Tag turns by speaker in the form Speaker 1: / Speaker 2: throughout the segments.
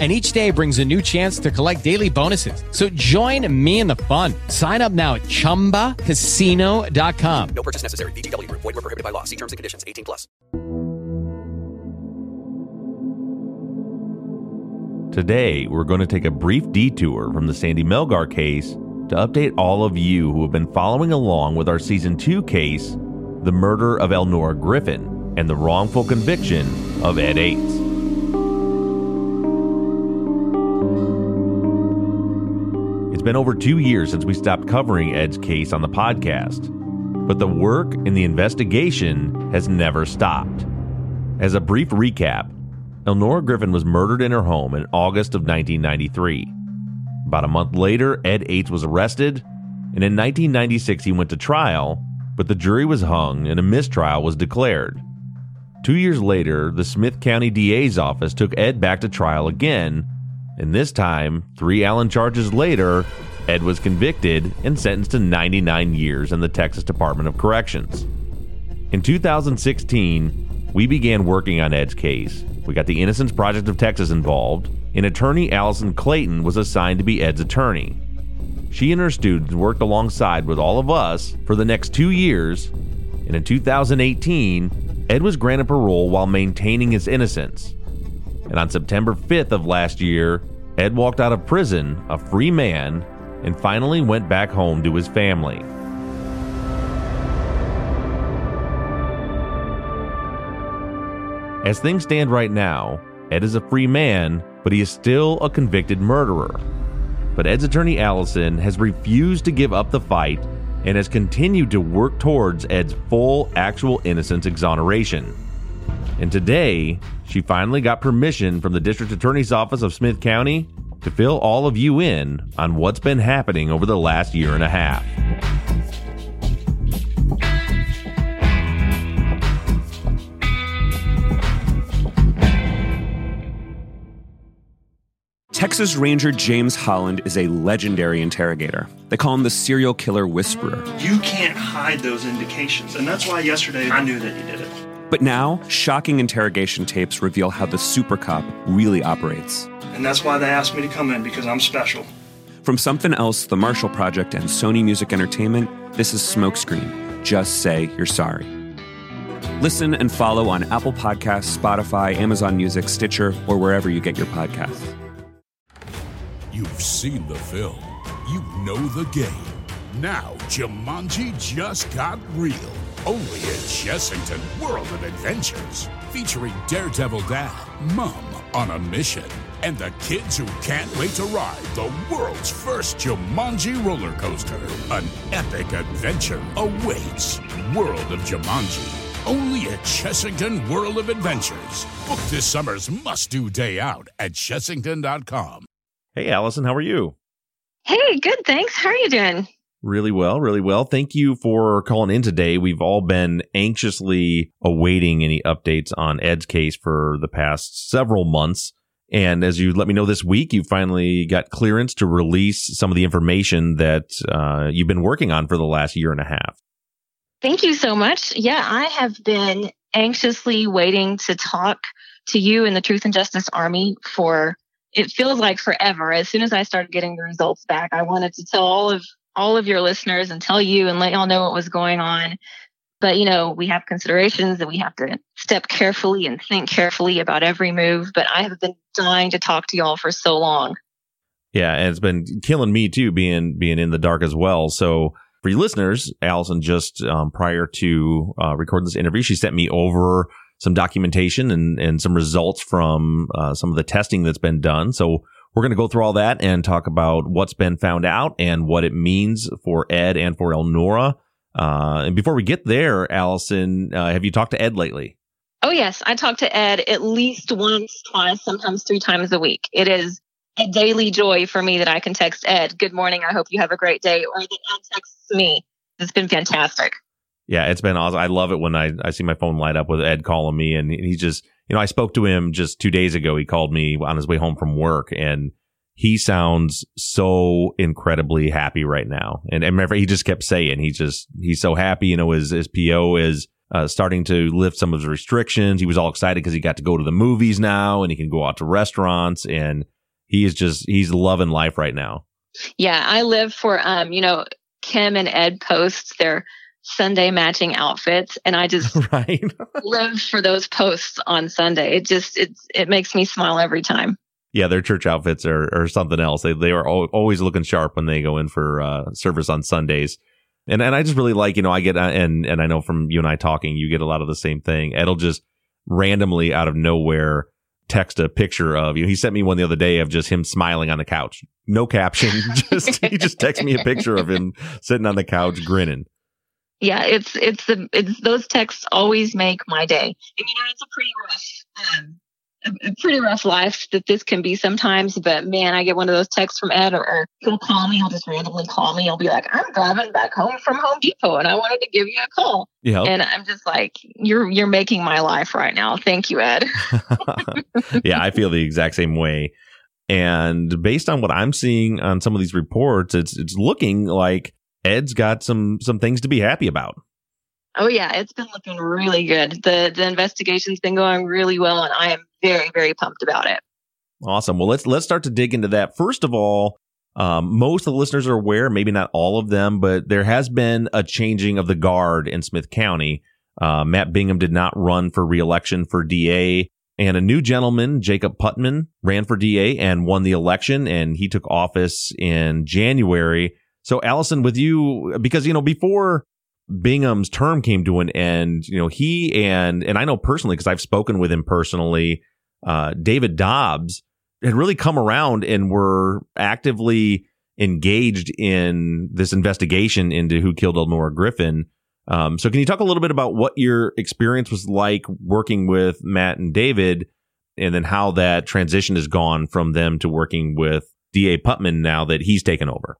Speaker 1: and each day brings a new chance to collect daily bonuses. So join me in the fun. Sign up now at ChumbaCasino.com.
Speaker 2: No purchase necessary. VGW. Void were prohibited by law. See terms and conditions. 18 plus.
Speaker 3: Today, we're going to take a brief detour from the Sandy Melgar case to update all of you who have been following along with our Season 2 case, the murder of Elnora Griffin and the wrongful conviction of Ed Ates. Been over two years since we stopped covering Ed's case on the podcast, but the work and the investigation has never stopped. As a brief recap, Elnora Griffin was murdered in her home in August of 1993. About a month later, Ed Ates was arrested, and in 1996 he went to trial, but the jury was hung and a mistrial was declared. Two years later, the Smith County DA's office took Ed back to trial again and this time, three Allen charges later, Ed was convicted and sentenced to 99 years in the Texas Department of Corrections. In 2016, we began working on Ed's case. We got the Innocence Project of Texas involved, and attorney Allison Clayton was assigned to be Ed's attorney. She and her students worked alongside with all of us for the next two years, and in 2018, Ed was granted parole while maintaining his innocence. And on September 5th of last year, Ed walked out of prison a free man and finally went back home to his family. As things stand right now, Ed is a free man, but he is still a convicted murderer. But Ed's attorney Allison has refused to give up the fight and has continued to work towards Ed's full actual innocence exoneration. And today, she finally got permission from the District Attorney's Office of Smith County to fill all of you in on what's been happening over the last year and a half.
Speaker 4: Texas Ranger James Holland is a legendary interrogator. They call him the serial killer whisperer.
Speaker 5: You can't hide those indications, and that's why yesterday I knew that you did it.
Speaker 4: But now, shocking interrogation tapes reveal how the super cop really operates.
Speaker 5: And that's why they asked me to come in, because I'm special.
Speaker 4: From Something Else, The Marshall Project, and Sony Music Entertainment, this is Smokescreen. Just say you're sorry. Listen and follow on Apple Podcasts, Spotify, Amazon Music, Stitcher, or wherever you get your podcasts.
Speaker 6: You've seen the film, you know the game. Now, Jumanji just got real. Only in Chessington World of Adventures. Featuring Daredevil Dad, Mom on a mission, and the kids who can't wait to ride the world's first Jumanji roller coaster. An epic adventure awaits. World of Jumanji. Only at Chessington World of Adventures. Book this summer's must do day out at Chessington.com.
Speaker 3: Hey, Allison, how are you?
Speaker 7: Hey, good. Thanks. How are you doing?
Speaker 3: Really well, really well. Thank you for calling in today. We've all been anxiously awaiting any updates on Ed's case for the past several months. And as you let me know this week, you finally got clearance to release some of the information that uh, you've been working on for the last year and a half.
Speaker 7: Thank you so much. Yeah, I have been anxiously waiting to talk to you and the Truth and Justice Army for it feels like forever. As soon as I started getting the results back, I wanted to tell all of all of your listeners and tell you and let y'all know what was going on. But, you know, we have considerations that we have to step carefully and think carefully about every move. But I have been dying to talk to y'all for so long.
Speaker 3: Yeah, and it's been killing me too, being being in the dark as well. So for you listeners, Allison just um, prior to uh, recording this interview, she sent me over some documentation and and some results from uh, some of the testing that's been done. So we're going to go through all that and talk about what's been found out and what it means for Ed and for Elnora. Uh, and before we get there, Allison, uh, have you talked to Ed lately?
Speaker 7: Oh, yes. I talk to Ed at least once, twice, sometimes three times a week. It is a daily joy for me that I can text Ed, Good morning. I hope you have a great day, or that Ed texts me. It's been fantastic.
Speaker 3: Yeah, it's been awesome. I love it when I, I see my phone light up with Ed calling me and he just, you know, I spoke to him just two days ago. He called me on his way home from work and he sounds so incredibly happy right now. And, and remember, he just kept saying he's just, he's so happy. You know, his, his PO is uh, starting to lift some of his restrictions. He was all excited because he got to go to the movies now and he can go out to restaurants and he is just, he's loving life right now.
Speaker 7: Yeah, I live for, um, you know, Kim and Ed post their Sunday matching outfits, and I just
Speaker 3: right.
Speaker 7: live for those posts on Sunday. It just it's it makes me smile every time.
Speaker 3: Yeah, their church outfits are, are something else. They they are always looking sharp when they go in for uh, service on Sundays. And and I just really like, you know, I get uh, and and I know from you and I talking, you get a lot of the same thing. It'll just randomly out of nowhere text a picture of you. He sent me one the other day of just him smiling on the couch. No caption. just he just texted me a picture of him sitting on the couch grinning
Speaker 7: yeah, it's it's the it's those texts always make my day. And you know, it's a pretty rough um, a, a pretty rough life that this can be sometimes. But man, I get one of those texts from Ed, or, or he'll call me. He'll just randomly call me. He'll be like, "I'm driving back home from Home Depot, and I wanted to give you a call."
Speaker 3: Yeah,
Speaker 7: and I'm just like, "You're you're making my life right now. Thank you, Ed."
Speaker 3: yeah, I feel the exact same way. And based on what I'm seeing on some of these reports, it's it's looking like Ed's got some some things to be happy about.
Speaker 7: Oh yeah, it's been looking really good. The the investigation's been going really well and I am very very pumped about it.
Speaker 3: Awesome. Well, let's let's start to dig into that. First of all, um, most of the listeners are aware, maybe not all of them, but there has been a changing of the guard in Smith County. Uh, Matt Bingham did not run for reelection for DA, and a new gentleman, Jacob Putman, ran for DA and won the election, and he took office in January. So Allison, with you, because, you know, before Bingham's term came to an end, you know, he and, and I know personally, because I've spoken with him personally, uh, David Dobbs had really come around and were actively engaged in this investigation into who killed Elnora Griffin. Um, so can you talk a little bit about what your experience was like working with Matt and David and then how that transition has gone from them to working with DA Putman now that he's taken over?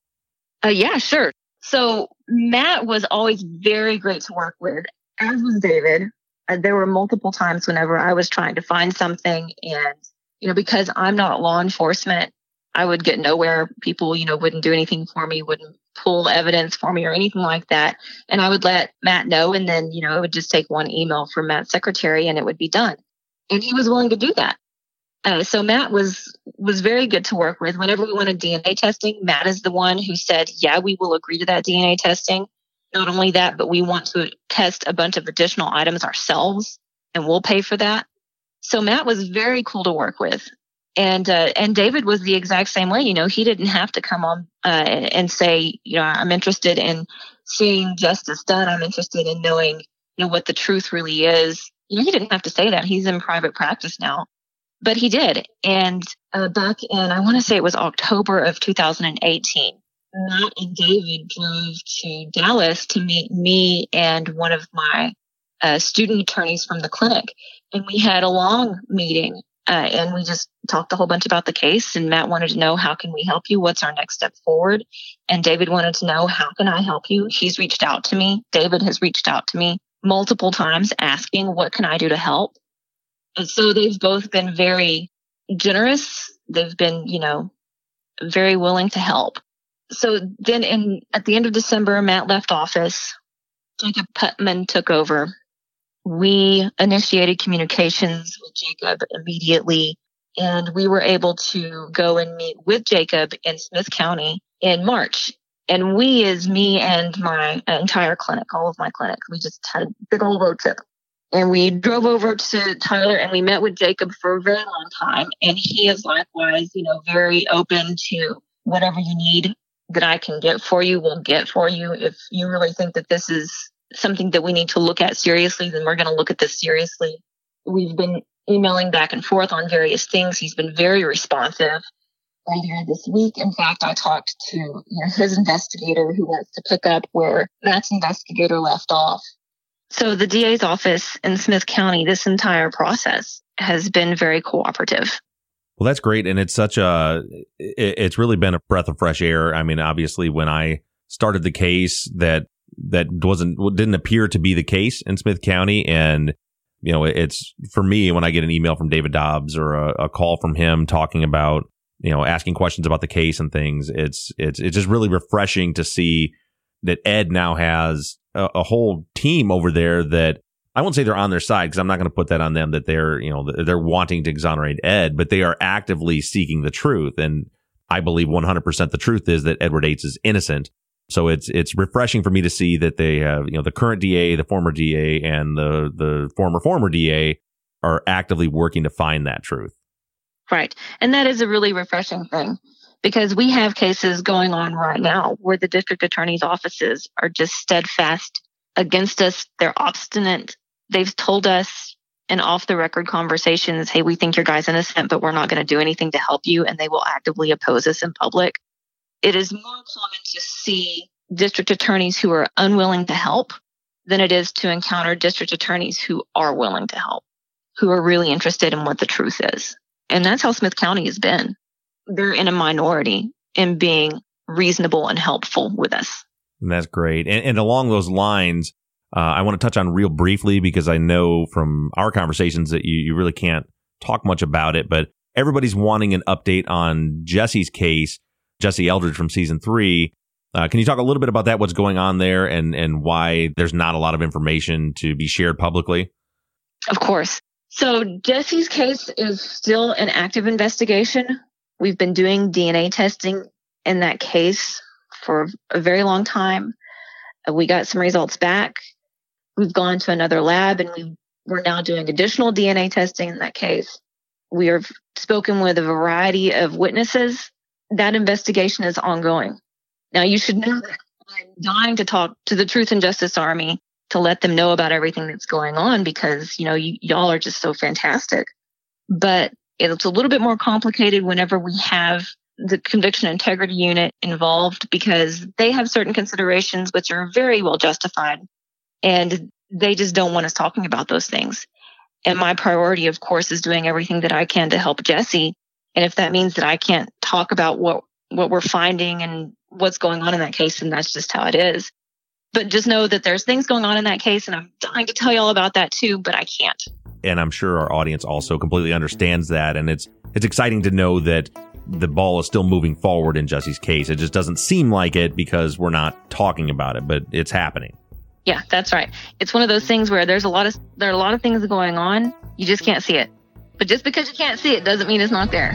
Speaker 7: Uh, yeah, sure. So Matt was always very great to work with, as was David. Uh, there were multiple times whenever I was trying to find something and, you know, because I'm not law enforcement, I would get nowhere. People, you know, wouldn't do anything for me, wouldn't pull evidence for me or anything like that. And I would let Matt know. And then, you know, it would just take one email from Matt's secretary and it would be done. And he was willing to do that. Uh, so Matt was was very good to work with. Whenever we wanted DNA testing, Matt is the one who said, "Yeah, we will agree to that DNA testing." Not only that, but we want to test a bunch of additional items ourselves, and we'll pay for that. So Matt was very cool to work with, and uh, and David was the exact same way. You know, he didn't have to come on uh, and say, you know, I'm interested in seeing justice done. I'm interested in knowing, you know, what the truth really is. You know, he didn't have to say that. He's in private practice now but he did. And uh, back in, I want to say it was October of 2018, Matt and David drove to Dallas to meet me and one of my uh, student attorneys from the clinic. And we had a long meeting uh, and we just talked a whole bunch about the case. And Matt wanted to know, how can we help you? What's our next step forward? And David wanted to know, how can I help you? He's reached out to me. David has reached out to me multiple times asking, what can I do to help? And so they've both been very generous. They've been, you know, very willing to help. So then in at the end of December, Matt left office. Jacob Putman took over. We initiated communications with Jacob immediately and we were able to go and meet with Jacob in Smith County in March. And we is me and my entire clinic, all of my clinic. We just had a big old road trip. And we drove over to Tyler and we met with Jacob for a very long time. And he is likewise, you know, very open to whatever you need that I can get for you, will get for you. If you really think that this is something that we need to look at seriously, then we're going to look at this seriously. We've been emailing back and forth on various things. He's been very responsive. Earlier this week, in fact, I talked to you know, his investigator who wants to pick up where Matt's investigator left off. So the DA's office in Smith County, this entire process has been very cooperative.
Speaker 3: Well, that's great. And it's such a, it's really been a breath of fresh air. I mean, obviously, when I started the case, that that wasn't didn't appear to be the case in Smith County. And you know, it's for me when I get an email from David Dobbs or a, a call from him talking about you know asking questions about the case and things. It's it's it's just really refreshing to see that Ed now has a, a whole team over there that I won't say they're on their side because I'm not going to put that on them that they're, you know, they're wanting to exonerate Ed, but they are actively seeking the truth. And I believe 100% the truth is that Edward Ates is innocent. So it's it's refreshing for me to see that they have, you know, the current DA, the former DA, and the the former former DA are actively working to find that truth.
Speaker 7: Right. And that is a really refreshing thing because we have cases going on right now where the district attorney's offices are just steadfast against us. They're obstinate. They've told us in off the record conversations, hey, we think your guy's innocent, but we're not going to do anything to help you. And they will actively oppose us in public. It is more common to see district attorneys who are unwilling to help than it is to encounter district attorneys who are willing to help, who are really interested in what the truth is. And that's how Smith County has been. They're in a minority in being reasonable and helpful with us.
Speaker 3: And that's great. And, and along those lines, uh, I want to touch on real briefly because I know from our conversations that you, you really can't talk much about it, but everybody's wanting an update on Jesse's case, Jesse Eldridge from season three. Uh, can you talk a little bit about that? What's going on there, and and why there's not a lot of information to be shared publicly?
Speaker 7: Of course. So Jesse's case is still an active investigation. We've been doing DNA testing in that case for a very long time. Uh, we got some results back. We've gone to another lab and we we're now doing additional DNA testing in that case. We have spoken with a variety of witnesses. That investigation is ongoing. Now you should know that I'm dying to talk to the Truth and Justice Army to let them know about everything that's going on because, you know, y- y'all are just so fantastic. But it's a little bit more complicated whenever we have the conviction integrity unit involved because they have certain considerations which are very well justified and they just don't want us talking about those things. And my priority, of course, is doing everything that I can to help Jesse. And if that means that I can't talk about what, what we're finding and what's going on in that case, then that's just how it is. But just know that there's things going on in that case, and I'm dying to tell you all about that too, but I can't.
Speaker 3: And I'm sure our audience also completely understands that. And it's it's exciting to know that the ball is still moving forward in Jesse's case. It just doesn't seem like it because we're not talking about it, but it's happening.
Speaker 7: Yeah, that's right. It's one of those things where there's a lot of there are a lot of things going on, you just can't see it. But just because you can't see it doesn't mean it's not there.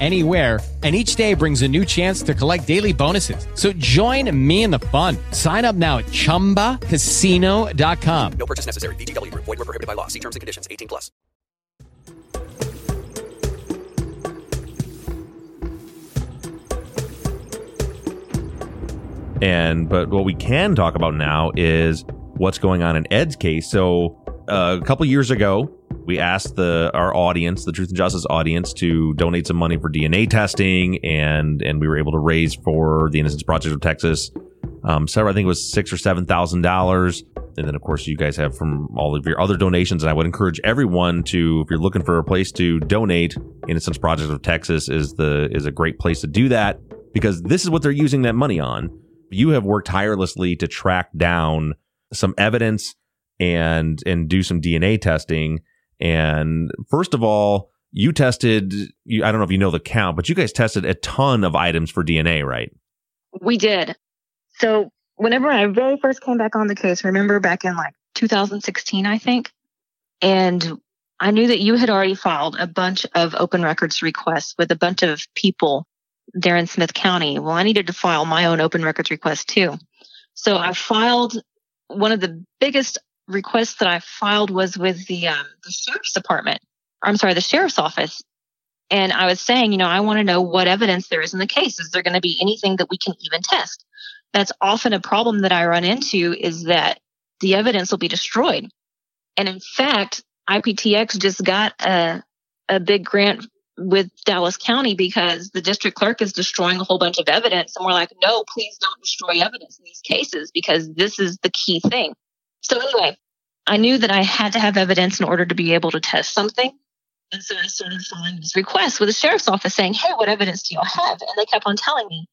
Speaker 1: anywhere. And each day brings a new chance to collect daily bonuses. So join me in the fun. Sign up now at ChumbaCasino.com.
Speaker 2: No purchase necessary. VGW Group. Void were prohibited by law. See terms and conditions. 18 plus.
Speaker 3: And but what we can talk about now is what's going on in Ed's case. So uh, a couple years ago, we asked the our audience, the Truth and Justice audience, to donate some money for DNA testing, and and we were able to raise for the Innocence Project of Texas. Um, so I think it was six or seven thousand dollars. And then, of course, you guys have from all of your other donations. And I would encourage everyone to, if you're looking for a place to donate, Innocence Project of Texas is the is a great place to do that because this is what they're using that money on. You have worked tirelessly to track down some evidence and and do some DNA testing. And first of all, you tested, you, I don't know if you know the count, but you guys tested a ton of items for DNA, right?
Speaker 7: We did. So whenever I very first came back on the case, remember back in like 2016, I think, and I knew that you had already filed a bunch of open records requests with a bunch of people there in Smith County. Well, I needed to file my own open records request too. So I filed one of the biggest requests that I filed was with the, um, the sheriff's department. I'm sorry, the sheriff's office. And I was saying, you know, I want to know what evidence there is in the case. Is there going to be anything that we can even test? That's often a problem that I run into is that the evidence will be destroyed. And in fact, IPTX just got a, a big grant with Dallas County because the district clerk is destroying a whole bunch of evidence. And we're like, no, please don't destroy evidence in these cases because this is the key thing. So anyway, I knew that I had to have evidence in order to be able to test something. And so I started filing this request with the sheriff's office saying, Hey, what evidence do y'all have? And they kept on telling me,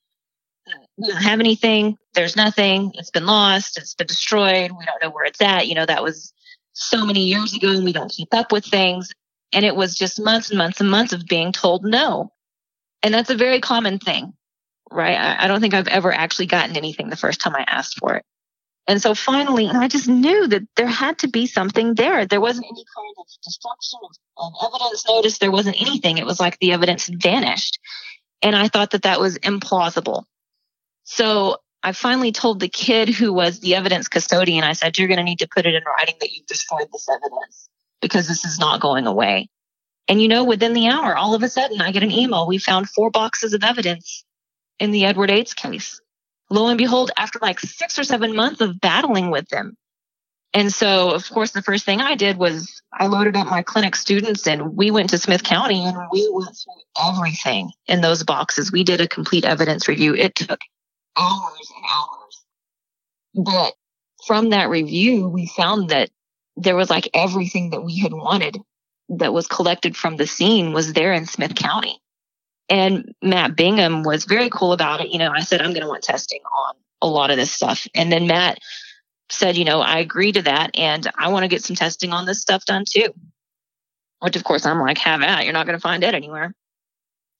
Speaker 7: uh, we don't have anything. There's nothing. It's been lost. It's been destroyed. We don't know where it's at. You know, that was so many years ago and we don't keep up with things. And it was just months and months and months of being told no. And that's a very common thing, right? I, I don't think I've ever actually gotten anything the first time I asked for it. And so finally, I just knew that there had to be something there. There wasn't any kind of destruction of, evidence notice. There wasn't anything. It was like the evidence vanished. And I thought that that was implausible. So I finally told the kid who was the evidence custodian, I said, you're going to need to put it in writing that you've destroyed this evidence because this is not going away. And you know, within the hour, all of a sudden I get an email. We found four boxes of evidence in the Edward Ates case lo and behold, after like six or seven months of battling with them. And so, of course, the first thing I did was I loaded up my clinic students and we went to Smith County and we went through everything in those boxes. We did a complete evidence review. It took hours and hours. But from that review, we found that there was like everything that we had wanted that was collected from the scene was there in Smith County. And Matt Bingham was very cool about it. You know, I said, I'm going to want testing on a lot of this stuff. And then Matt said, you know, I agree to that. And I want to get some testing on this stuff done too. Which of course I'm like, have at, you're not going to find it anywhere.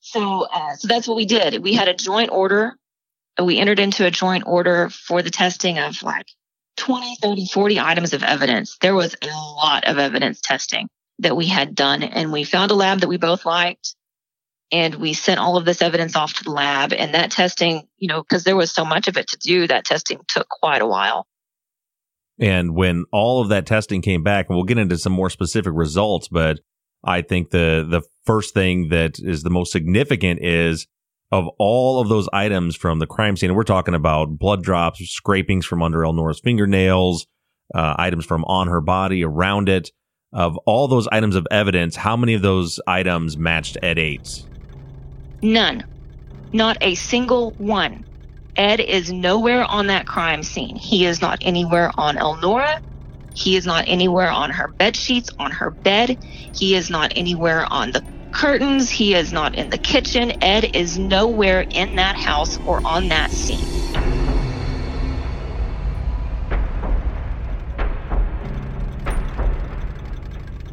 Speaker 7: So, uh, so that's what we did. We had a joint order. We entered into a joint order for the testing of like 20, 30, 40 items of evidence. There was a lot of evidence testing that we had done and we found a lab that we both liked and we sent all of this evidence off to the lab and that testing you know because there was so much of it to do that testing took quite a while.
Speaker 3: And when all of that testing came back and we'll get into some more specific results but i think the the first thing that is the most significant is of all of those items from the crime scene we're talking about blood drops scrapings from under elnora's fingernails uh, items from on her body around it. Of all those items of evidence how many of those items matched ed Ates
Speaker 7: None. Not a single one. Ed is nowhere on that crime scene. He is not anywhere on Elnora. He is not anywhere on her bed sheets, on her bed. He is not anywhere on the curtains. He is not in the kitchen. Ed is nowhere in that house or on that scene.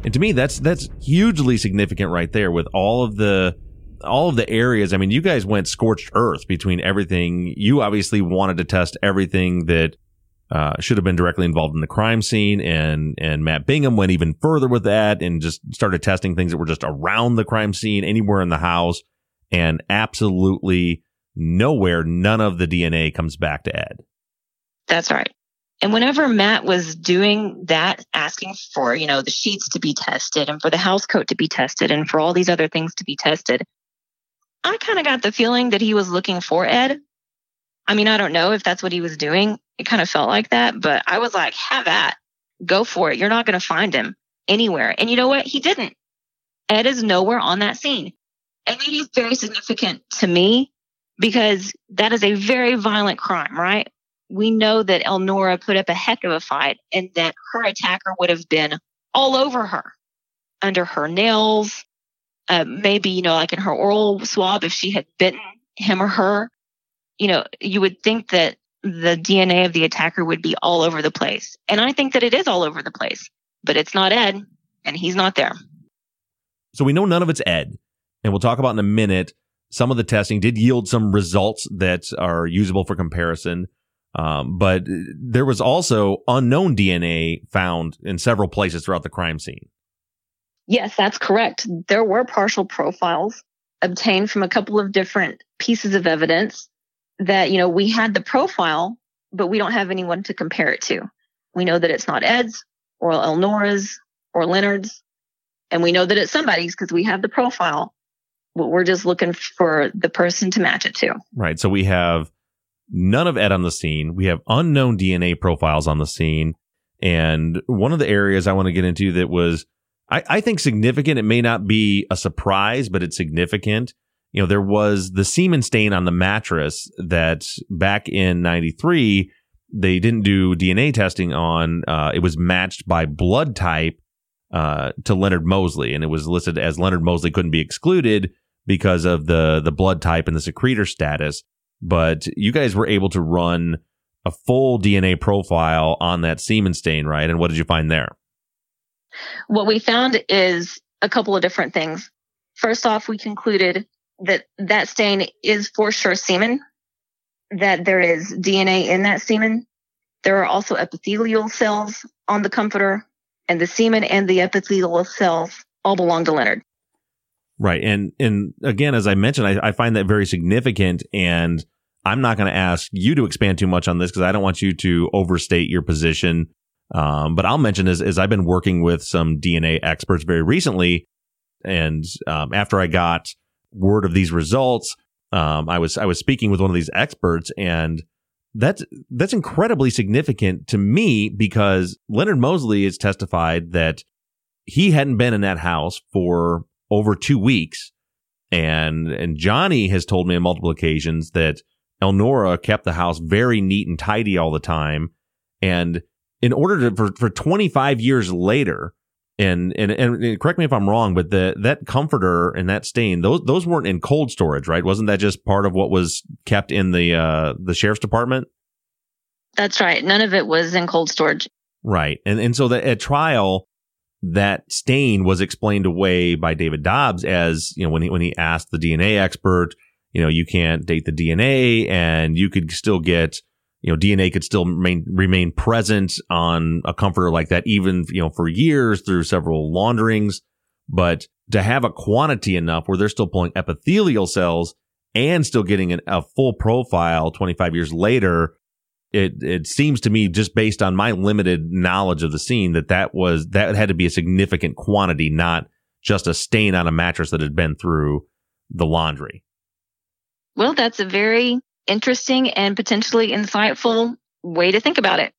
Speaker 3: And to me, that's that's hugely significant right there with all of the all of the areas, I mean, you guys went scorched earth between everything. You obviously wanted to test everything that uh, should have been directly involved in the crime scene, and and Matt Bingham went even further with that and just started testing things that were just around the crime scene, anywhere in the house, and absolutely nowhere, none of the DNA comes back to Ed.
Speaker 7: That's right. And whenever Matt was doing that, asking for, you know, the sheets to be tested and for the house coat to be tested and for all these other things to be tested, I kind of got the feeling that he was looking for Ed. I mean, I don't know if that's what he was doing. It kind of felt like that, but I was like, have at, go for it. You're not going to find him anywhere. And you know what? He didn't. Ed is nowhere on that scene. And that is very significant to me because that is a very violent crime, right? We know that Elnora put up a heck of a fight and that her attacker would have been all over her, under her nails, uh, maybe, you know, like in her oral swab, if she had bitten him or her, you know, you would think that the DNA of the attacker would be all over the place. And I think that it is all over the place, but it's not Ed and he's not there.
Speaker 3: So we know none of it's Ed, and we'll talk about in a minute. Some of the testing did yield some results that are usable for comparison. Um, but there was also unknown DNA found in several places throughout the crime scene.
Speaker 7: Yes, that's correct. There were partial profiles obtained from a couple of different pieces of evidence that, you know, we had the profile, but we don't have anyone to compare it to. We know that it's not Ed's or Elnora's or Leonard's, and we know that it's somebody's because we have the profile. But we're just looking for the person to match it to.
Speaker 3: Right. So we have none of Ed on the scene. We have unknown DNA profiles on the scene. And one of the areas I want to get into that was, I, I think significant. It may not be a surprise, but it's significant. You know, there was the semen stain on the mattress that back in 93, they didn't do DNA testing on. Uh, it was matched by blood type uh, to Leonard Mosley, and it was listed as Leonard Mosley couldn't be excluded because of the the blood type and the secretor status. But you guys were able to run a full DNA profile on that semen stain, right? And what did you find there?
Speaker 7: What we found is a couple of different things. First off, we concluded that that stain is for sure semen, that there is DNA in that semen. There are also epithelial cells on the comforter, and the semen and the epithelial cells all belong to Leonard.
Speaker 3: Right. And and again, as I mentioned, I, I find that very significant. And I'm not going to ask you to expand too much on this because I don't want you to overstate your position. Um, but I'll mention as, as I've been working with some DNA experts very recently, and um, after I got word of these results, um, I was I was speaking with one of these experts, and that's that's incredibly significant to me because Leonard Mosley has testified that he hadn't been in that house for over two weeks. And, and Johnny has told me on multiple occasions that Elnora kept the house very neat and tidy all the time. And in order to, for, for 25 years later, and, and, and correct me if I'm wrong, but the, that comforter and that stain, those, those weren't in cold storage, right? Wasn't that just part of what was kept in the, uh, the sheriff's department?
Speaker 7: That's right. None of it was in cold storage.
Speaker 3: Right. And, and so that at trial, that stain was explained away by David Dobbs as, you know, when he, when he asked the DNA expert, you know, you can't date the DNA and you could still get, you know, DNA could still remain, remain present on a comforter like that, even, you know, for years through several launderings. But to have a quantity enough where they're still pulling epithelial cells and still getting an, a full profile 25 years later it it seems to me just based on my limited knowledge of the scene that that was that had to be a significant quantity not just a stain on a mattress that had been through the laundry
Speaker 7: well that's a very interesting and potentially insightful way to think about it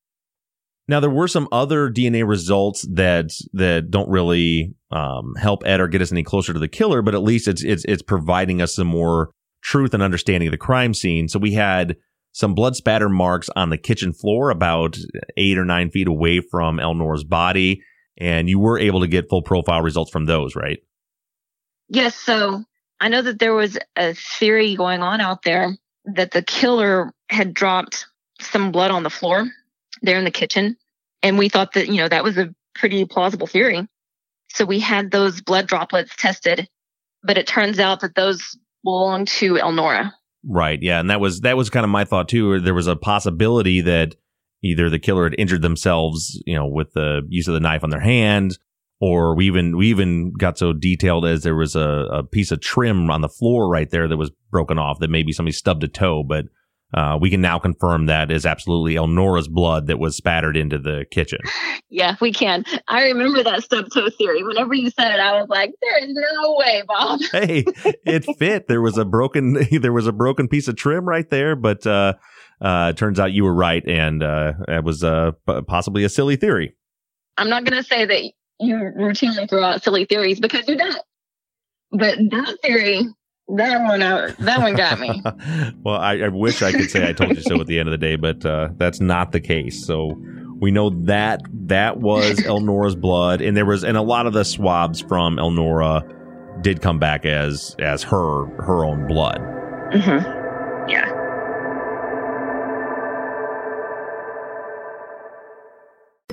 Speaker 3: now there were some other dna results that that don't really um, help ed or get us any closer to the killer but at least it's it's it's providing us some more truth and understanding of the crime scene so we had some blood spatter marks on the kitchen floor about eight or nine feet away from Elnora's body. And you were able to get full profile results from those, right?
Speaker 7: Yes. So I know that there was a theory going on out there that the killer had dropped some blood on the floor there in the kitchen. And we thought that, you know, that was a pretty plausible theory. So we had those blood droplets tested, but it turns out that those belong to Elnora.
Speaker 3: Right. Yeah. And that was, that was kind of my thought too. There was a possibility that either the killer had injured themselves, you know, with the use of the knife on their hand, or we even, we even got so detailed as there was a, a piece of trim on the floor right there that was broken off that maybe somebody stubbed a toe, but uh, we can now confirm that is absolutely Elnora's blood that was spattered into the kitchen.
Speaker 7: Yeah, we can. I remember that stub toe theory. Whenever you said it, I was like, "There is no way, Bob."
Speaker 3: hey, it fit. There was a broken, there was a broken piece of trim right there, but uh, uh, turns out you were right, and uh, it was uh, possibly a silly theory.
Speaker 7: I'm not going to say that you routinely throw out silly theories because you don't. But that theory that one out. That one got me.
Speaker 3: well, I, I, wish I could say I told you so at the end of the day, but uh, that's not the case. So we know that that was Elnora's blood, and there was, and a lot of the swabs from Elnora did come back as as her her own blood.
Speaker 7: Mm-hmm. Yeah.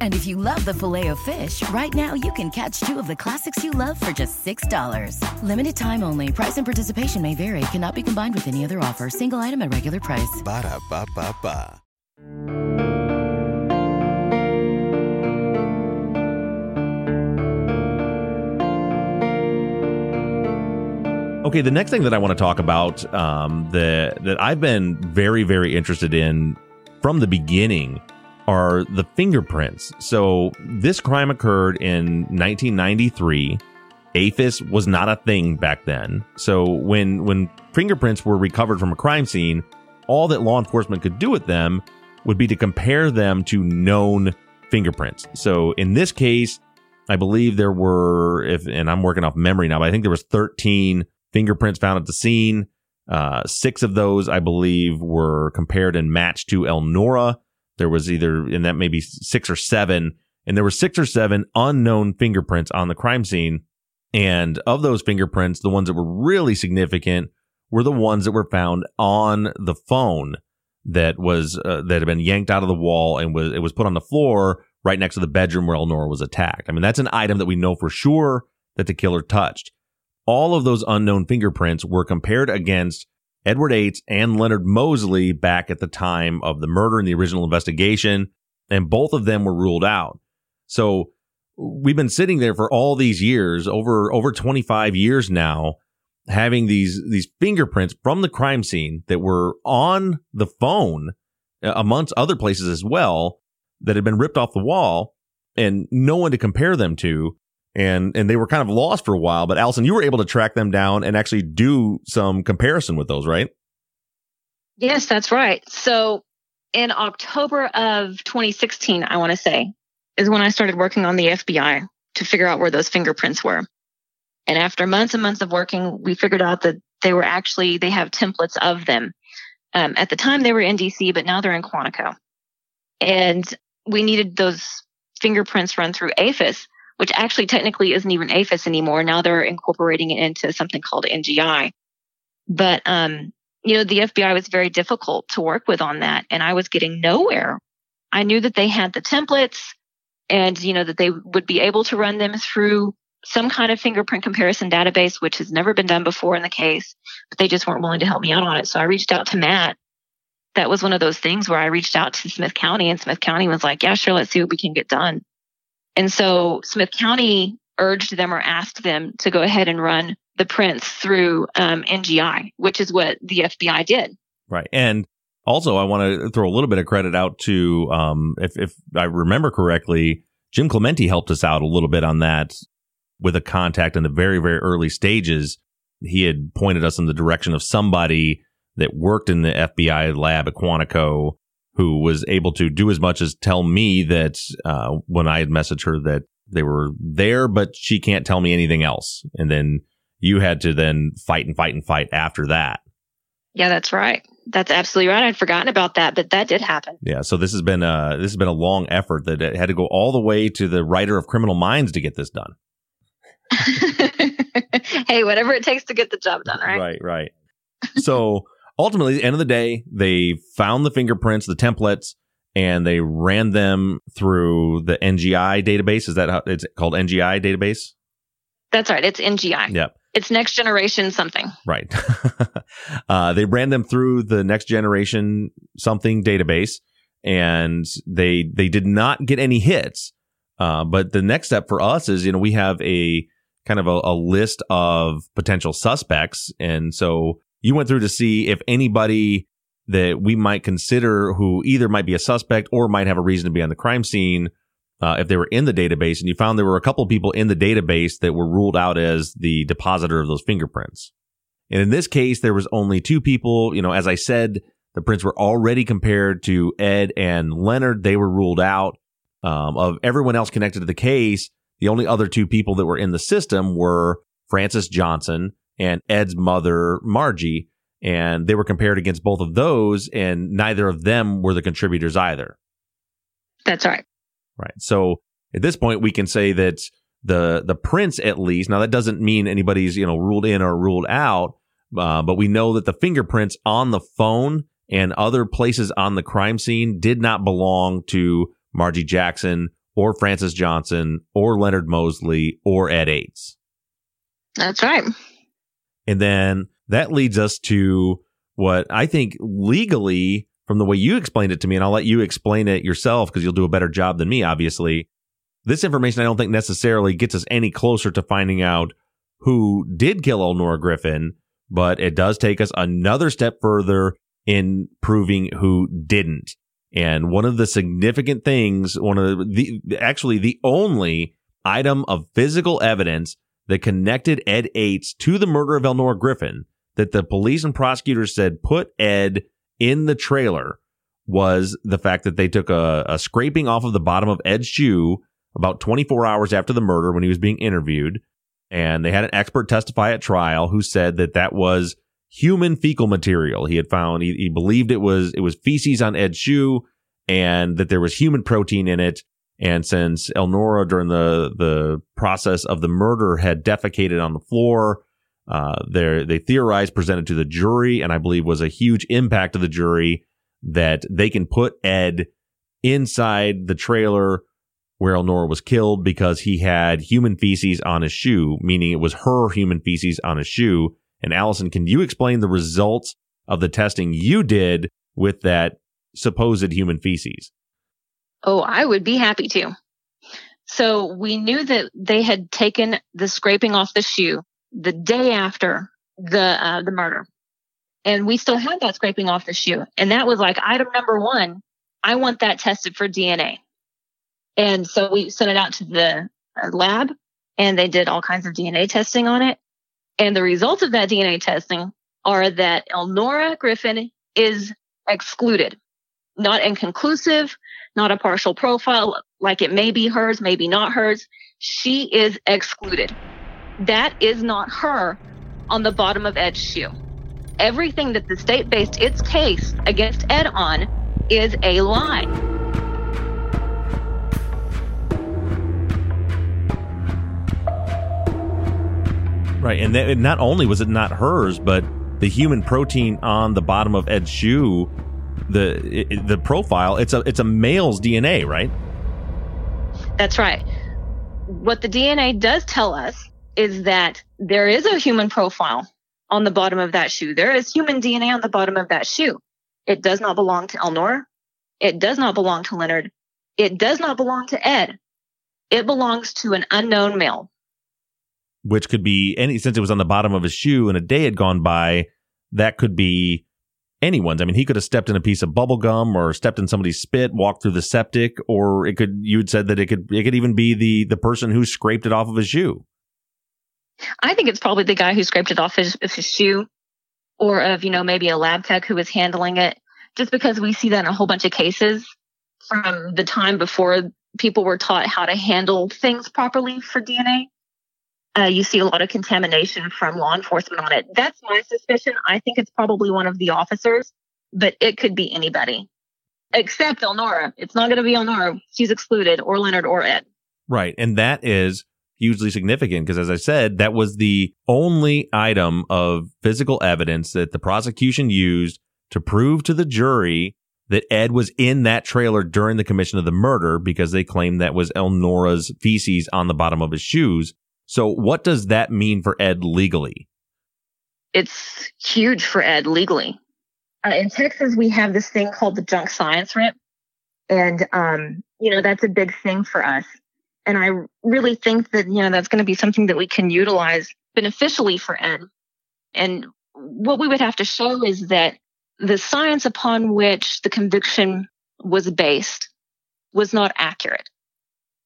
Speaker 8: And if you love the filet of fish, right now you can catch two of the classics you love for just $6. Limited time only. Price and participation may vary. Cannot be combined with any other offer. Single item at regular price.
Speaker 9: Ba da ba ba ba.
Speaker 3: Okay, the next thing that I want to talk about um, that that I've been very very interested in from the beginning are the fingerprints. So this crime occurred in 1993. AFIS was not a thing back then. So when when fingerprints were recovered from a crime scene, all that law enforcement could do with them would be to compare them to known fingerprints. So in this case, I believe there were if and I'm working off memory now, but I think there was 13 fingerprints found at the scene. Uh, six of those, I believe, were compared and matched to Elnora. There was either, in that maybe six or seven, and there were six or seven unknown fingerprints on the crime scene. And of those fingerprints, the ones that were really significant were the ones that were found on the phone that was uh, that had been yanked out of the wall and was it was put on the floor right next to the bedroom where Elnora was attacked. I mean, that's an item that we know for sure that the killer touched all of those unknown fingerprints were compared against Edward Ates and Leonard Mosley back at the time of the murder in the original investigation, and both of them were ruled out. So we've been sitting there for all these years, over over 25 years now, having these these fingerprints from the crime scene that were on the phone, uh, amongst other places as well, that had been ripped off the wall, and no one to compare them to and and they were kind of lost for a while. But Allison, you were able to track them down and actually do some comparison with those, right?
Speaker 7: Yes, that's right. So in October of 2016, I want to say, is when I started working on the FBI to figure out where those fingerprints were. And after months and months of working, we figured out that they were actually, they have templates of them. Um, at the time, they were in DC, but now they're in Quantico. And we needed those fingerprints run through AFIS which actually technically isn't even AFIS anymore. Now they're incorporating it into something called NGI. But, um, you know, the FBI was very difficult to work with on that. And I was getting nowhere. I knew that they had the templates and, you know, that they would be able to run them through some kind of fingerprint comparison database, which has never been done before in the case, but they just weren't willing to help me out on it. So I reached out to Matt. That was one of those things where I reached out to Smith County and Smith County was like, yeah, sure, let's see what we can get done. And so Smith County urged them or asked them to go ahead and run the prints through um, NGI, which is what the FBI did.
Speaker 3: Right. And also, I want to throw a little bit of credit out to, um, if, if I remember correctly, Jim Clemente helped us out a little bit on that with a contact in the very, very early stages. He had pointed us in the direction of somebody that worked in the FBI lab at Quantico who was able to do as much as tell me that uh, when I had messaged her that they were there, but she can't tell me anything else. And then you had to then fight and fight and fight after that.
Speaker 7: Yeah, that's right. That's absolutely right. I'd forgotten about that, but that did happen.
Speaker 3: Yeah. So this has been a this has been a long effort that it had to go all the way to the writer of Criminal Minds to get this done.
Speaker 7: hey, whatever it takes to get the job done, right?
Speaker 3: Right. Right. So ultimately, at the end of the day, they found the fingerprints, the templates, and they ran them through the NGI database. Is that how it's called? NGI database.
Speaker 7: That's right. It's NGI.
Speaker 3: Yep.
Speaker 7: It's next generation something.
Speaker 3: Right. uh, they ran them through the next generation something database, and they they did not get any hits. Uh, but the next step for us is, you know, we have a kind of a, a list of potential suspects, and so you went through to see if anybody that we might consider who either might be a suspect or might have a reason to be on the crime scene uh, if they were in the database. And you found there were a couple people in the database that were ruled out as the depositor of those fingerprints. And in this case, there was only two people. You know, as I said, the prints were already compared to Ed and Leonard. They were ruled out. Um, of everyone else connected to the case, the only other two people that were in the system were Francis Johnson and Ed's mother, Margie. And they were compared against both of those, and neither of them were the contributors either.
Speaker 7: That's right.
Speaker 3: Right. So at this point, we can say that the the prints, at least, now that doesn't mean anybody's you know ruled in or ruled out, uh, but we know that the fingerprints on the phone and other places on the crime scene did not belong to Margie Jackson or Francis Johnson or Leonard Mosley or Ed Ates.
Speaker 7: That's right.
Speaker 3: And then that leads us to what I think legally, from the way you explained it to me, and I'll let you explain it yourself because you'll do a better job than me, obviously. This information I don't think necessarily gets us any closer to finding out who did kill Elnora Griffin, but it does take us another step further in proving who didn't. And one of the significant things, one of the, actually the only item of physical evidence that connected Ed Ates to the murder of Elnora Griffin that the police and prosecutors said put Ed in the trailer was the fact that they took a, a scraping off of the bottom of Ed's shoe about 24 hours after the murder when he was being interviewed. And they had an expert testify at trial who said that that was human fecal material. He had found, he, he believed it was, it was feces on Ed's shoe and that there was human protein in it. And since Elnora during the, the process of the murder had defecated on the floor, uh, they theorized presented to the jury and I believe was a huge impact to the jury that they can put Ed inside the trailer where Elnora was killed because he had human feces on his shoe, meaning it was her human feces on his shoe. And Allison, can you explain the results of the testing you did with that supposed human feces?
Speaker 7: Oh, I would be happy to. So we knew that they had taken the scraping off the shoe the day after the uh, the murder, and we still had that scraping off the shoe, and that was like item number one. I want that tested for DNA, and so we sent it out to the uh, lab, and they did all kinds of DNA testing on it, and the results of that DNA testing are that Elnora Griffin is excluded, not inconclusive, not a partial profile, like it may be hers, maybe not hers. She is excluded. That is not her on the bottom of Ed's shoe. Everything that the state based its case against Ed on is a lie.
Speaker 3: Right. And that, not only was it not hers, but the human protein on the bottom of Ed's shoe, the it, the profile, it's a it's a male's DNA, right?
Speaker 7: That's right. What the DNA does tell us is that there is a human profile on the bottom of that shoe. There is human DNA on the bottom of that shoe. It does not belong to Elnora. It does not belong to Leonard. It does not belong to Ed. It belongs to an unknown male
Speaker 3: which could be any since it was on the bottom of his shoe and a day had gone by, that could be anyone's. I mean, he could have stepped in a piece of bubble gum or stepped in somebody's spit, walked through the septic, or it could you had said that it could it could even be the the person who scraped it off of his shoe.
Speaker 7: I think it's probably the guy who scraped it off his, his shoe, or of you know maybe a lab tech who was handling it. Just because we see that in a whole bunch of cases from the time before people were taught how to handle things properly for DNA uh, you see a lot of contamination from law enforcement on it. That's my suspicion. I think it's probably one of the officers, but it could be anybody except Elnora. It's not going to be Elnora. She's excluded, or Leonard, or Ed.
Speaker 3: Right. And that is hugely significant because, as I said, that was the only item of physical evidence that the prosecution used to prove to the jury that Ed was in that trailer during the commission of the murder because they claimed that was Elnora's feces on the bottom of his shoes. So what does that mean for Ed legally?
Speaker 7: It's huge for Ed legally. Uh, in Texas, we have this thing called the junk science writ. And, um, you know, that's a big thing for us. And I really think that, you know, that's going to be something that we can utilize beneficially for Ed. And what we would have to show is that the science upon which the conviction was based was not accurate.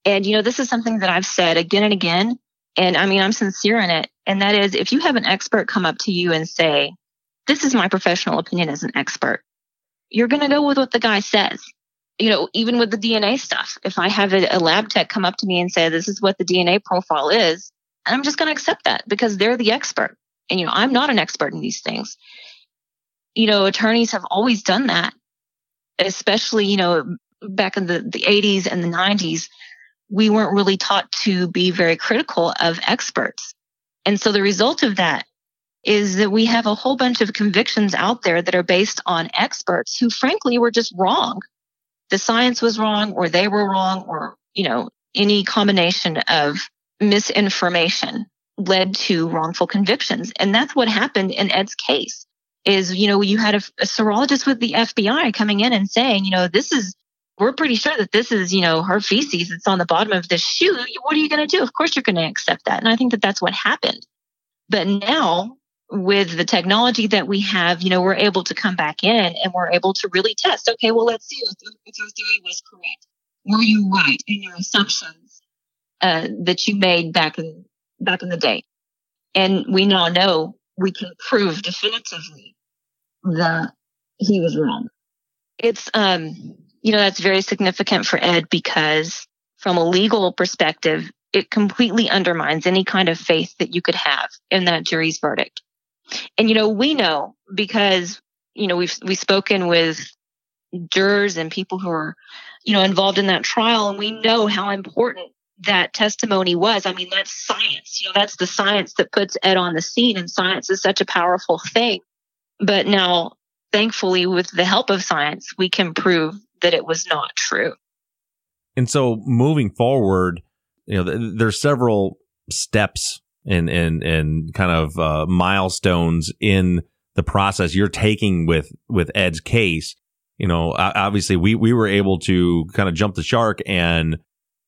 Speaker 7: And, you know, this is something that I've said again and again. And I mean, I'm sincere in it. And that is if you have an expert come up to you and say, this is my professional opinion as an expert, you're going to go with what the guy says. You know, even with the DNA stuff, if I have a, a lab tech come up to me and say, this is what the DNA profile is, and I'm just going to accept that because they're the expert. And, you know, I'm not an expert in these things. You know, attorneys have always done that, especially, you know, back in the, the 80s and the 90s we weren't really taught to be very critical of experts. And so the result of that is that we have a whole bunch of convictions out there that are based on experts who frankly were just wrong. The science was wrong or they were wrong or, you know, any combination of misinformation led to wrongful convictions. And that's what happened in Ed's case is, you know, you had a, a serologist with the FBI coming in and saying, you know, this is we're pretty sure that this is, you know, her feces. It's on the bottom of the shoe. What are you going to do? Of course, you're going to accept that. And I think that that's what happened. But now, with the technology that we have, you know, we're able to come back in and we're able to really test. Okay, well, let's see if, if your theory was correct. Were you right in your assumptions uh, that you made back in back in the day? And we now know we can prove definitively that he was wrong. It's um you know, that's very significant for Ed because from a legal perspective, it completely undermines any kind of faith that you could have in that jury's verdict. And, you know, we know because, you know, we've, we've spoken with jurors and people who are, you know, involved in that trial and we know how important that testimony was. I mean, that's science. You know, that's the science that puts Ed on the scene and science is such a powerful thing. But now, thankfully, with the help of science, we can prove that it was not true.
Speaker 3: And so moving forward, you know, th- there's several steps and and and kind of uh, milestones in the process you're taking with with Ed's case. You know, obviously we we were able to kind of jump the shark and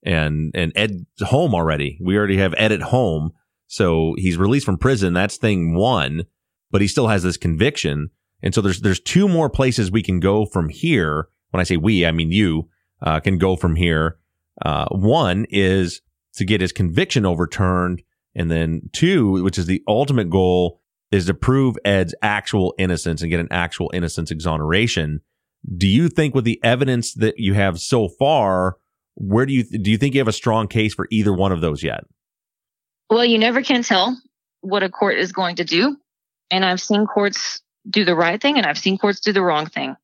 Speaker 3: and and Ed's home already. We already have Ed at home, so he's released from prison. That's thing one, but he still has this conviction, and so there's there's two more places we can go from here when I say we, I mean you, uh, can go from here. Uh, one is to get his conviction overturned. And then two, which is the ultimate goal, is to prove Ed's actual innocence and get an actual innocence exoneration. Do you think with the evidence that you have so far, where do you, do you think you have a strong case for either one of those yet?
Speaker 7: Well, you never can tell what a court is going to do. And I've seen courts do the right thing and I've seen courts do the wrong thing.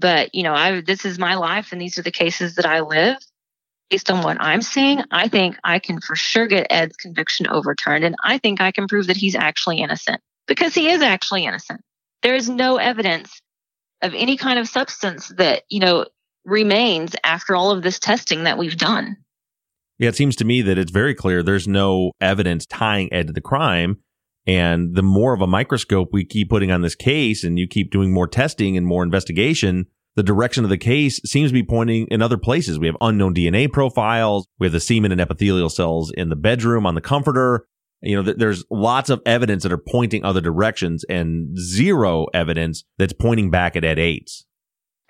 Speaker 7: But, you know, I, this is my life and these are the cases that I live. Based on what I'm seeing, I think I can for sure get Ed's conviction overturned. And I think I can prove that he's actually innocent because he is actually innocent. There is no evidence of any kind of substance that, you know, remains after all of this testing that we've done.
Speaker 3: Yeah, it seems to me that it's very clear there's no evidence tying Ed to the crime. And the more of a microscope we keep putting on this case and you keep doing more testing and more investigation, the direction of the case seems to be pointing in other places. We have unknown DNA profiles. We have the semen and epithelial cells in the bedroom on the comforter. You know, there's lots of evidence that are pointing other directions and zero evidence that's pointing back at Ed Ates.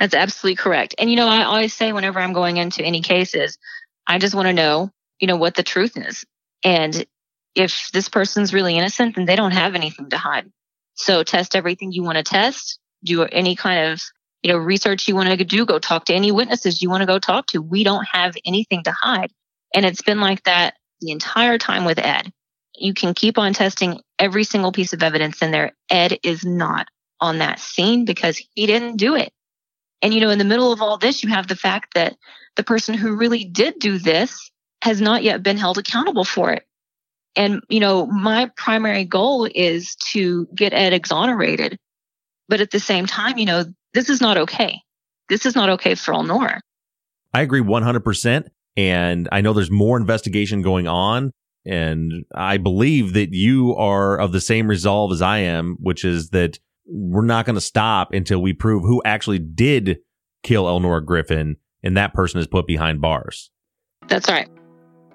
Speaker 7: That's absolutely correct. And, you know, I always say whenever I'm going into any cases, I just want to know, you know, what the truth is. And if this person's really innocent, then they don't have anything to hide. So test everything you want to test, do any kind of, you know, research you want to do, go talk to any witnesses you want to go talk to. We don't have anything to hide. And it's been like that the entire time with Ed. You can keep on testing every single piece of evidence in there. Ed is not on that scene because he didn't do it. And, you know, in the middle of all this, you have the fact that the person who really did do this has not yet been held accountable for it. And, you know, my primary goal is to get Ed exonerated. But at the same time, you know, this is not okay. This is not okay for Elnora.
Speaker 3: I agree 100%. And I know there's more investigation going on. And I believe that you are of the same resolve as I am, which is that we're not going to stop until we prove who actually did kill Elnora Griffin and that person is put behind bars.
Speaker 7: That's right.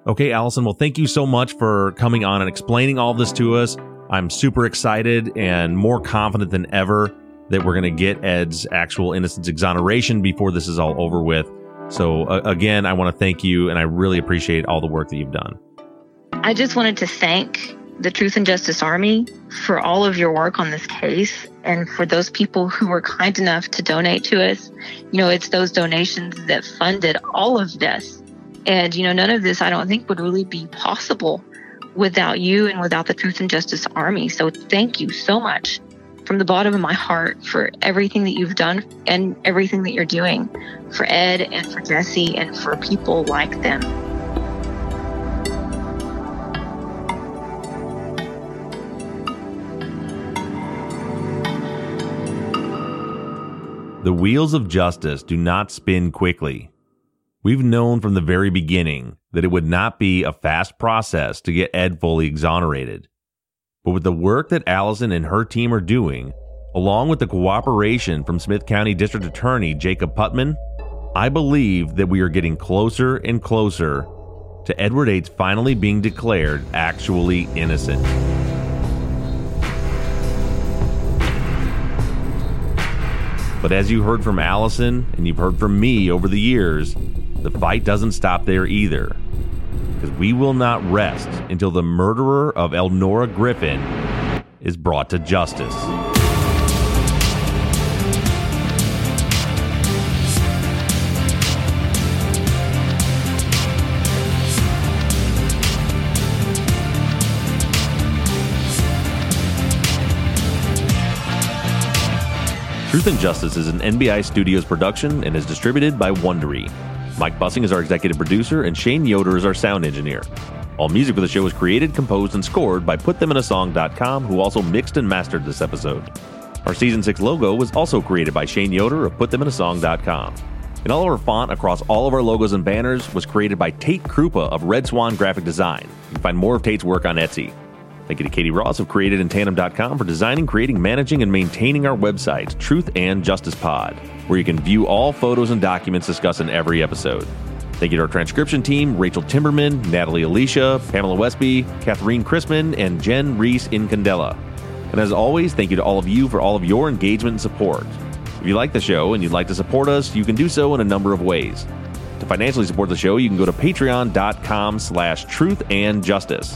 Speaker 3: Okay, Allison. Well, thank you so much for coming on and explaining all this to us. I'm super excited and more confident than ever that we're going to get Ed's actual innocence exoneration before this is all over with. So, uh, again, I want to thank you and I really appreciate all the work that you've done.
Speaker 7: I just wanted to thank the Truth and Justice Army for all of your work on this case and for those people who were kind enough to donate to us. You know, it's those donations that funded all of this. And, you know, none of this I don't think would really be possible without you and without the Truth and Justice Army. So thank you so much from the bottom of my heart for everything that you've done and everything that you're doing for Ed and for Jesse and for people like them.
Speaker 3: The wheels of justice do not spin quickly. We've known from the very beginning that it would not be a fast process to get Ed fully exonerated. But with the work that Allison and her team are doing, along with the cooperation from Smith County District Attorney Jacob Putman, I believe that we are getting closer and closer to Edward Ates finally being declared actually innocent. But as you heard from Allison and you've heard from me over the years, the fight doesn't stop there either. Because we will not rest until the murderer of Elnora Griffin is brought to justice. Truth and Justice is an NBI Studios production and is distributed by Wondery. Mike Bussing is our executive producer, and Shane Yoder is our sound engineer. All music for the show is created, composed, and scored by PutThemInASong.com, who also mixed and mastered this episode. Our season 6 logo was also created by Shane Yoder of PutThemInASong.com. And all of our font across all of our logos and banners was created by Tate Krupa of Red Swan Graphic Design. You can find more of Tate's work on Etsy. Thank you to Katie Ross of CreatedInTandem.com for designing, creating, managing, and maintaining our website, Truth and Justice Pod, where you can view all photos and documents discussed in every episode. Thank you to our transcription team, Rachel Timberman, Natalie Alicia, Pamela Westby, Catherine Chrisman, and Jen Reese in Candela. And as always, thank you to all of you for all of your engagement and support. If you like the show and you'd like to support us, you can do so in a number of ways. To financially support the show, you can go to patreon.com slash truth and justice.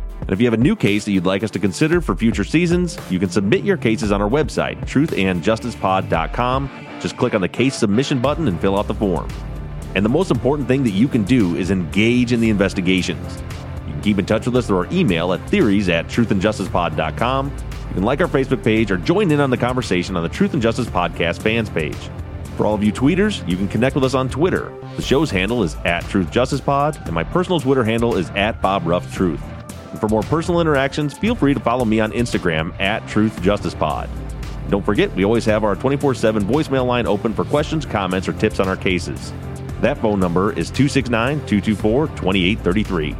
Speaker 3: And if you have a new case that you'd like us to consider for future seasons, you can submit your cases on our website, truthandjusticepod.com. Just click on the case submission button and fill out the form. And the most important thing that you can do is engage in the investigations. You can keep in touch with us through our email at theories at truthandjusticepod.com. You can like our Facebook page or join in on the conversation on the Truth and Justice Podcast fans page. For all of you tweeters, you can connect with us on Twitter. The show's handle is at Truth Justice Pod, and my personal Twitter handle is at Bob Ruff Truth. And for more personal interactions, feel free to follow me on Instagram at TruthJusticePod. Justice Don't forget, we always have our 24 7 voicemail line open for questions, comments, or tips on our cases. That phone number is 269 224 2833.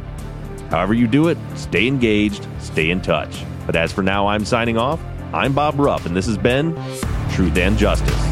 Speaker 3: However, you do it, stay engaged, stay in touch. But as for now, I'm signing off. I'm Bob Ruff, and this has been Truth and Justice.